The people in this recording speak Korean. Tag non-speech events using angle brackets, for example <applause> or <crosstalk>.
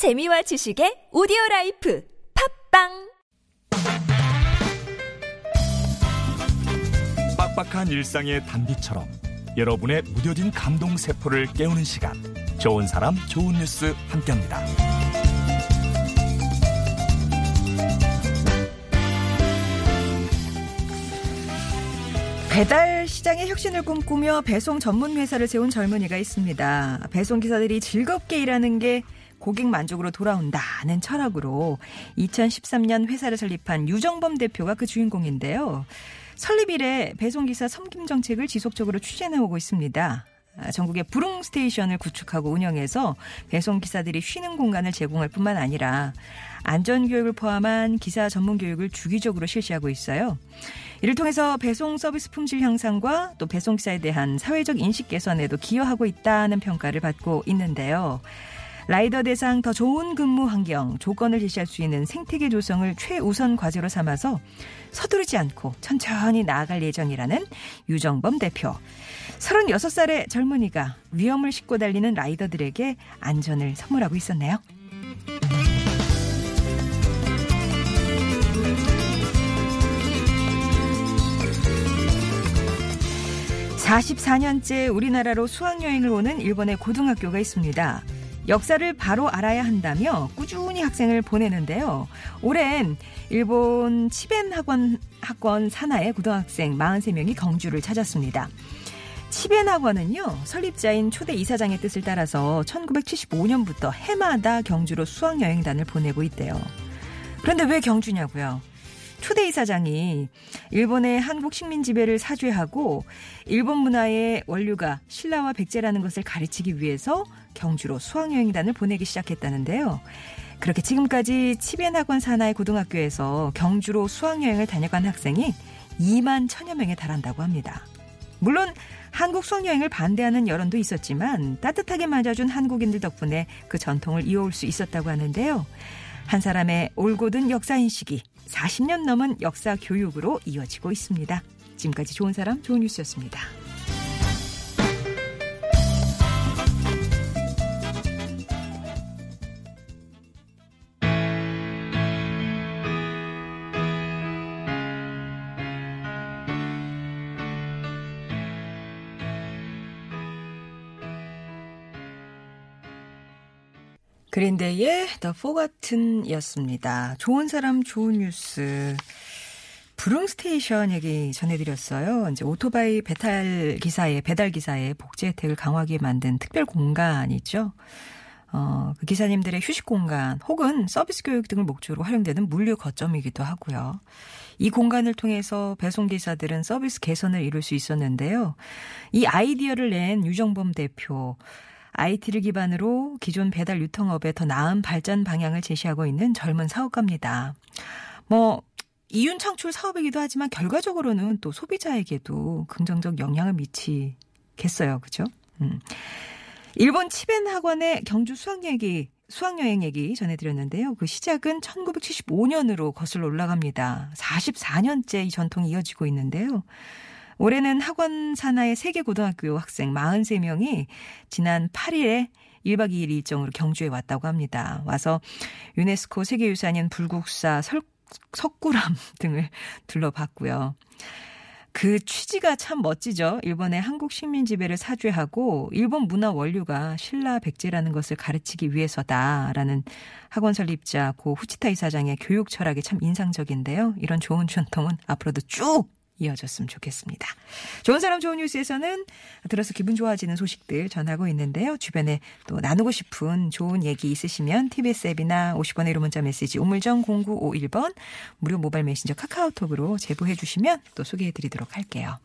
재미와 지식의 오디오 라이프 팟빵 빡빡한 일상의 단비처럼 여러분의 무뎌진 감동 세포를 깨우는 시간 좋은 사람 좋은 뉴스 함께합니다. 배달 시장의 혁신을 꿈꾸며 배송 전문 회사를 세운 젊은이가 있습니다. 배송 기사들이 즐겁게 일하는 게 고객 만족으로 돌아온다는 철학으로 2013년 회사를 설립한 유정범 대표가 그 주인공인데요. 설립 이래 배송기사 섬김 정책을 지속적으로 추진해 오고 있습니다. 전국에 부릉 스테이션을 구축하고 운영해서 배송 기사들이 쉬는 공간을 제공할 뿐만 아니라 안전 교육을 포함한 기사 전문 교육을 주기적으로 실시하고 있어요. 이를 통해서 배송 서비스 품질 향상과 또 배송 기사에 대한 사회적 인식 개선에도 기여하고 있다는 평가를 받고 있는데요. 라이더 대상 더 좋은 근무 환경 조건을 제시할 수 있는 생태계 조성을 최우선 과제로 삼아서 서두르지 않고 천천히 나아갈 예정이라는 유정범 대표. 36살의 젊은이가 위험을 싣고 달리는 라이더들에게 안전을 선물하고 있었네요. 44년째 우리나라로 수학여행을 오는 일본의 고등학교가 있습니다. 역사를 바로 알아야 한다며 꾸준히 학생을 보내는데요. 올해는 일본 치벤 학원 학원 산하의 고등학생 43명이 경주를 찾았습니다. 치벤 학원은요, 설립자인 초대 이사장의 뜻을 따라서 1975년부터 해마다 경주로 수학여행단을 보내고 있대요. 그런데 왜 경주냐고요? 초대 이사장이 일본의 한국 식민 지배를 사죄하고 일본 문화의 원류가 신라와 백제라는 것을 가르치기 위해서 경주로 수학여행단을 보내기 시작했다는데요. 그렇게 지금까지 치벤학원 산하의 고등학교에서 경주로 수학여행을 다녀간 학생이 2만 천여 명에 달한다고 합니다. 물론 한국 수학여행을 반대하는 여론도 있었지만 따뜻하게 맞아준 한국인들 덕분에 그 전통을 이어올 수 있었다고 하는데요. 한 사람의 올곧은 역사인식이 40년 넘은 역사 교육으로 이어지고 있습니다. 지금까지 좋은 사람, 좋은 뉴스였습니다. 그린데이의 The Forgotten이었습니다. 좋은 사람 좋은 뉴스. 부릉 스테이션 얘기 전해드렸어요. 이제 오토바이 배달 기사의 배달 기사의 복지 혜택을 강화하게 만든 특별 공간이죠. 어, 그 기사님들의 휴식 공간 혹은 서비스 교육 등을 목적으로 활용되는 물류 거점이기도 하고요. 이 공간을 통해서 배송 기사들은 서비스 개선을 이룰 수 있었는데요. 이 아이디어를 낸 유정범 대표. IT를 기반으로 기존 배달 유통업에 더 나은 발전 방향을 제시하고 있는 젊은 사업가입니다. 뭐 이윤 창출 사업이기도 하지만 결과적으로는 또 소비자에게도 긍정적 영향을 미치겠어요. 그죠? 음. 일본 치벤 학원의 경주 수학 얘기 수학여행 얘기 전해드렸는데요. 그 시작은 1975년으로 거슬러 올라갑니다. 44년째 이 전통이 이어지고 있는데요. 올해는 학원 산하의 세계 고등학교 학생 43명이 지난 8일에 1박 2일 일정으로 경주에 왔다고 합니다. 와서 유네스코 세계유산인 불국사 설, 석굴암 <laughs> 등을 둘러봤고요. 그 취지가 참 멋지죠. 일본의 한국 식민 지배를 사죄하고 일본 문화 원류가 신라 백제라는 것을 가르치기 위해서다라는 학원 설립자 고 후치타 이사장의 교육 철학이 참 인상적인데요. 이런 좋은 전통은 앞으로도 쭉 이어졌으면 좋겠습니다. 좋은 사람 좋은 뉴스에서는 들어서 기분 좋아지는 소식들 전하고 있는데요. 주변에 또 나누고 싶은 좋은 얘기 있으시면 TBS 앱이나 50번의 1호 문자 메시지 우물정 0951번 무료 모바일 메신저 카카오톡으로 제보해 주시면 또 소개해 드리도록 할게요.